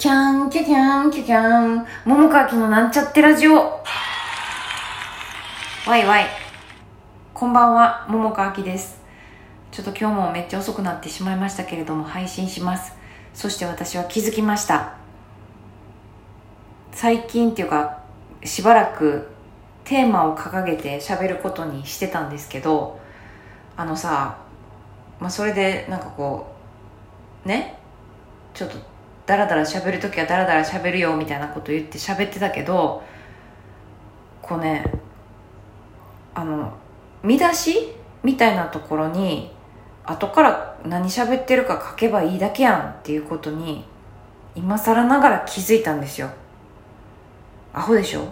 キャン、キャキャン、キャキャン、桃川きのなんちゃってラジオ。わいわい。こんばんは、桃川きです。ちょっと今日もめっちゃ遅くなってしまいましたけれども、配信します。そして私は気づきました。最近っていうか、しばらくテーマを掲げて喋ることにしてたんですけど、あのさ、まあ、それでなんかこう、ね、ちょっとダラダラ喋るときはダラダラ喋るよみたいなこと言って喋ってたけどこうねあの見出しみたいなところに後から何喋ってるか書けばいいだけやんっていうことに今更ながら気づいたんですよ。アホでしょ？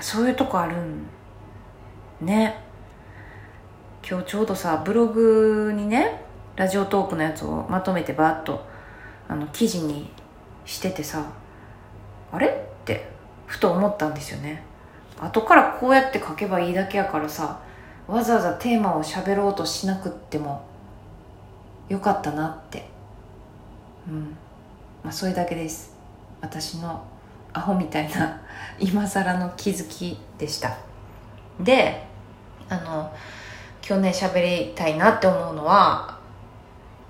そういうとこあるんね。今日ちょうどさブログにねラジオトークのやつをまとめてバーッとあの記事にしててさあれ？ってふと思ったんですよね。後からこうやって書けばいいだけやからさわざわざテーマを喋ろうとしなくってもよかったなって。うん。まあそれだけです。私のアホみたいな 今更の気づきでした。であの今日ね喋りたいなって思うのは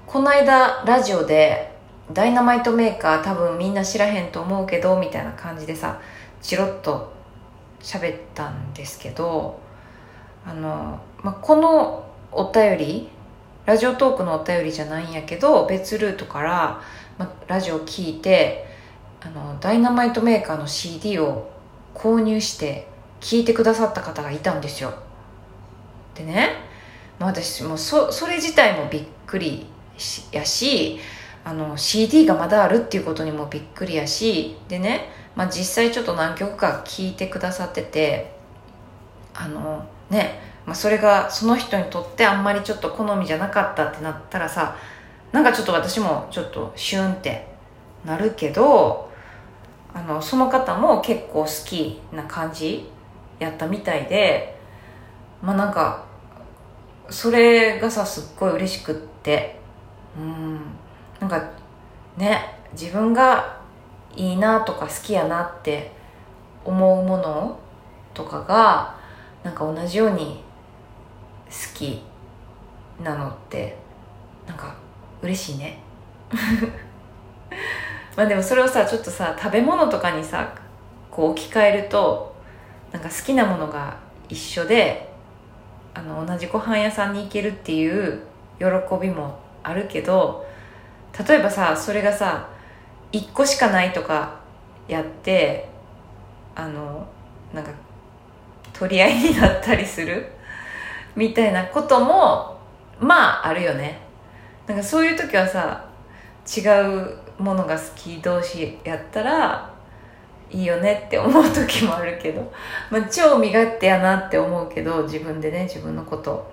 この間ラジオでダイナマイトメーカー多分みんな知らへんと思うけどみたいな感じでさチロッと喋ったんですけどあの、まあ、このお便りラジオトークのお便りじゃないんやけど別ルートから、ま、ラジオ聞いてあのダイナマイトメーカーの CD を購入して聞いてくださった方がいたんですよ。でね、まあ、私もそそれ自体もびっくりやしあの CD がまだあるっていうことにもびっくりやしでね、まあ、実際ちょっと何曲か聴いてくださっててあのね、まあ、それがその人にとってあんまりちょっと好みじゃなかったってなったらさなんかちょっと私もちょっとシュンってなるけどあのその方も結構好きな感じやったみたいでまあなんかそれがさすっごい嬉しくってうん。なんかね自分がいいなとか好きやなって思うものとかがなんか同じように好きなのってなんか嬉しいね。まあでもそれをさちょっとさ食べ物とかにさこう置き換えるとなんか好きなものが一緒であの同じご飯屋さんに行けるっていう喜びもあるけど例えばさそれがさ1個しかないとかやってあのなんか取り合いになったりする みたいなこともまああるよね。なんかそういう時はさ違うものが好き同士やったらいいよねって思う時もあるけど、まあ、超身勝手やなって思うけど自分でね自分のこと。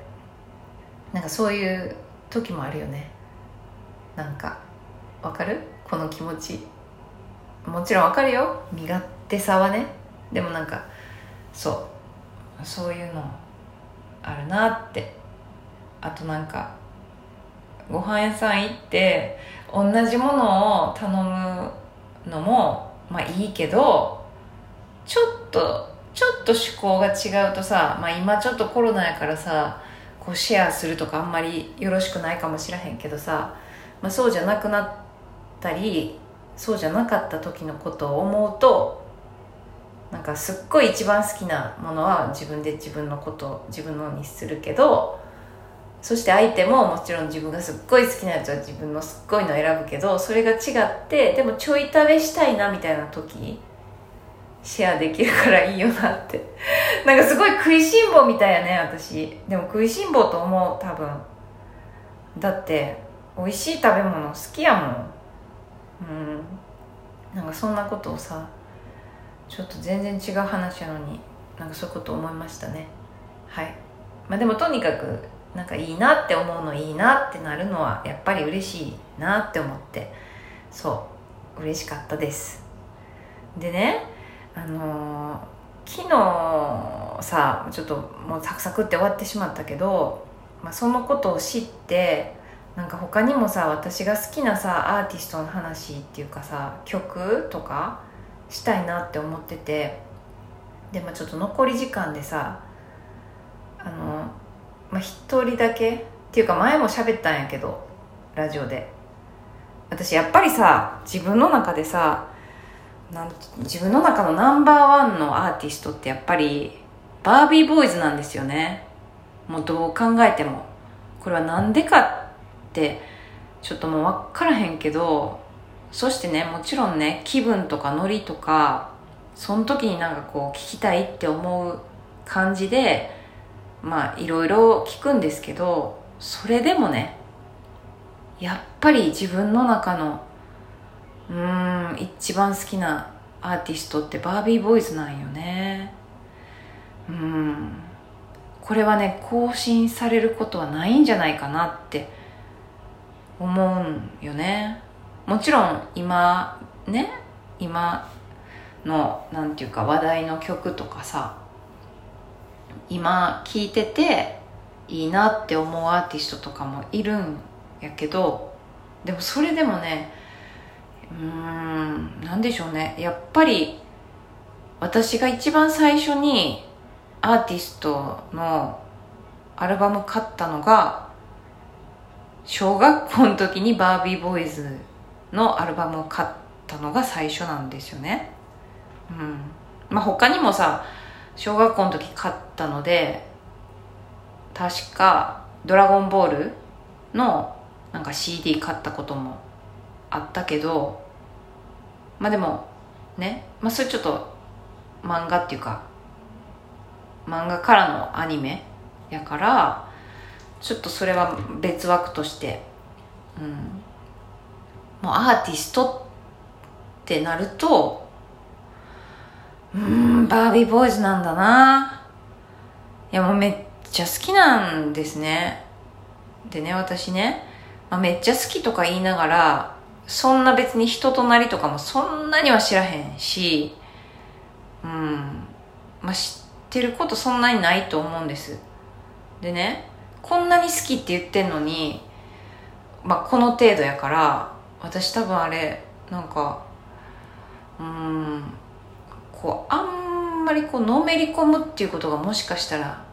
なんかそういう時もあるよね。なんかわかる？この気持ち。もちろんわかるよ。身勝手さはね。でもなんかそう。そういうのあるなって。あとなんかご飯屋さん行って同じものを頼むのもまあいいけどちょっとちょっと趣向が違うとさ、まあ、今ちょっとコロナやからさこうシェアするとかあんまりよろしくないかもしらへんけどさ、まあ、そうじゃなくなったりそうじゃなかった時のことを思うとなんかすっごい一番好きなものは自分で自分のこと自分のにするけどそして相手ももちろん自分がすっごい好きなやつは自分のすっごいの選ぶけどそれが違ってでもちょい食べしたいなみたいな時シェアできるからいいよなって。なんかすごい食いしん坊みたいやね私。でも食いしん坊と思う多分。だって美味しい食べ物好きやもん。うん。なんかそんなことをさちょっと全然違う話やのになんかそういうこと思いましたね。はい。まあでもとにかくなんかいいなって思うのいいなってなるのはやっぱり嬉しいなって思ってそう嬉しかったです。でねあのー、昨日さちょっともうサクサクって終わってしまったけど、まあ、そのことを知ってなんか他にもさ私が好きなさアーティストの話っていうかさ曲とかしたいなって思っててでもちょっと残り時間でさあのまあ一人だけっていうか前も喋ったんやけどラジオで。私やっぱりさ自分の中でさなん自分の中のナンバーワンのアーティストってやっぱりバービーボーイズなんですよね。もうどう考えても。これはなんでかってちょっともう分からへんけどそしてねもちろんね気分とかノリとかその時になんかこう聞きたいって思う感じでまあいろいろ聞くんですけどそれでもねやっぱり自分の中のうーん一番好きなアーティストってバービーボーイズなんよね。うん。これはね更新されることはないんじゃないかなって思うよね。もちろん今ね今のなんていうか話題の曲とかさ今聴いてていいなって思うアーティストとかもいるんやけどでもそれでもねうーんなんでしょうね。やっぱり私が一番最初にアーティストのアルバム買ったのが小学校の時にバービーボーイズのアルバムを買ったのが最初なんですよね。うん。まあ他にもさ小学校の時買ったので確か「ドラゴンボール」のなんか CD 買ったこともあったけどまあでもね。まあそれちょっと漫画っていうか漫画からのアニメやからちょっとそれは別枠として。うん。もうアーティストってなるとうんバービーボーイズなんだな。いやもうめっちゃ好きなんですね。でね私ね、まあ、めっちゃ好きとか言いながらそんな別に人となりとかもそんなには知らへんしうん。まあ知ってることそんなにないと思うんです。でねこんなに好きって言ってんのにまあこの程度やから私多分あれなんかうんこうあんまりこうのめり込むっていうことがもしかしたら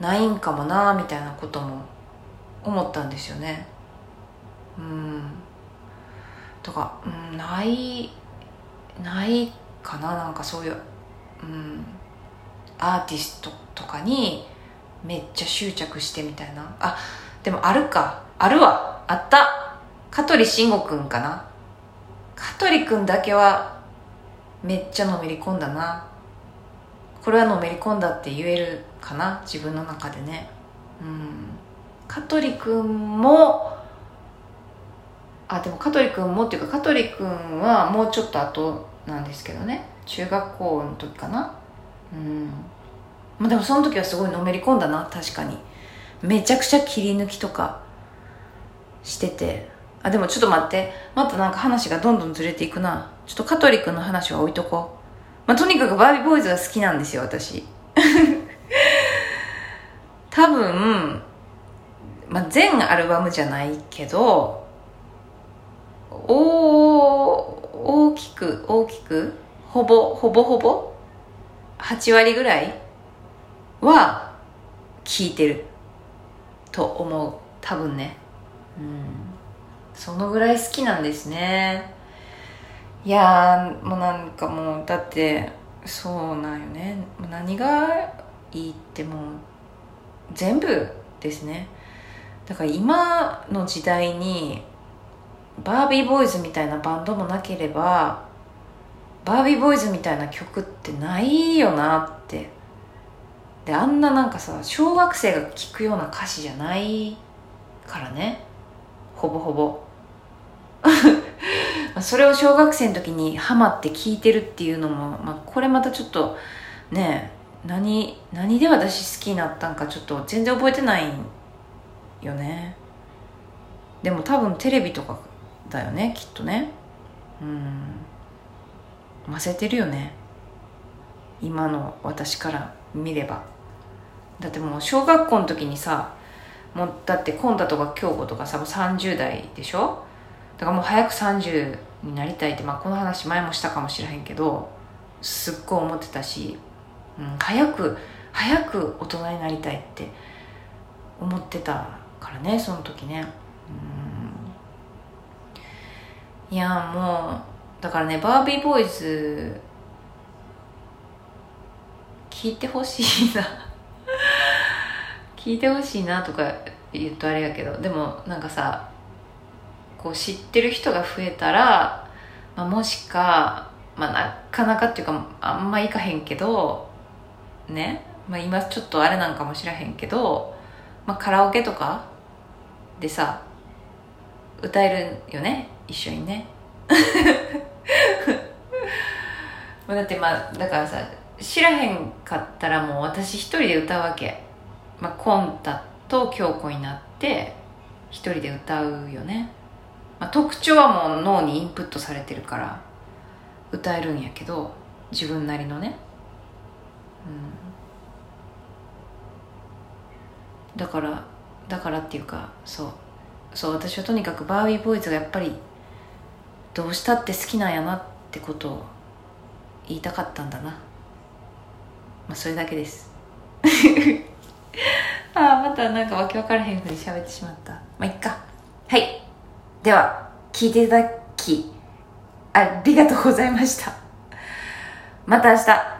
ないんかもなみたいなことも思ったんですよね。うん。とか、うん、ないないかななんかそういう、うん、アーティストとかにめっちゃ執着してみたいな。あでもあるか。あるわ。あった。香取慎吾くんかな。香取くんだけはめっちゃのめり込んだな。これはのめり込んだって言えるかな。自分の中でね。うん。香取くんもあでも香取くんもっていうか香取くんはもうちょっと後なんですけどね。中学校の時かな。うん。まあでもその時はすごいのめり込んだな確かに。めちゃくちゃ切り抜きとかしてて。あでもちょっと待って。またなんか話がどんどんずれていくな。ちょっと香取くんの話は置いとこう。まあとにかくバービーボーイズが好きなんですよ私。多分、まあ、全アルバムじゃないけど大大きく大きくほぼほぼほぼ？8割ぐらい？は聞いてると思う。多分ね。うん。そのぐらい好きなんですね。いやもうなんかもうだってそうなんよね。何がいいってもう全部ですね。だから今の時代にバービーボーイズみたいなバンドもなければバービーボーイズみたいな曲ってないよなってであんななんかさ小学生が聴くような歌詞じゃないからね。ほぼほぼ。それを小学生の時にハマって聴いてるっていうのも、まあ、これまたちょっとね何何で私好きになったんかちょっと全然覚えてないよね。でも多分テレビとかだよねきっとね。うん。ませてるよね。今の私から見れば。だってもう小学校の時にさもうだってコンタとか京子とかさもう30代でしょ？だからもう早く30になりたいって、まあ、この話前もしたかもしれへんけどすっごい思ってたし、うん、早く早く大人になりたいって思ってたからねその時ね。うん。いやもうだからねバービーボーイズ聞いてほしいな。聞いてほしいなとか言うとあれやけどでもなんかさこう知ってる人が増えたら、まあ、もしか、まあ、なかなかっていうかあんまいかへんけどね、まあ、今ちょっとあれなんかもしらへんけど、まあ、カラオケとかでさ歌えるよね一緒にね。だってまあだからさ知らへんかったらもう私一人で歌うわけ、まあ、コンタと京子になって一人で歌うよね、まあ、特徴はもう脳にインプットされてるから歌えるんやけど自分なりのね。うん。だからだからっていうかそう。そう私はとにかくバービーボーイズがやっぱりどうしたって好きなんやなってことを言いたかったんだな。まあそれだけです。ああまたなんかわけわからへんふうに喋ってしまった。まあいっか。はい。では聞いていただきありがとうございました。また明日。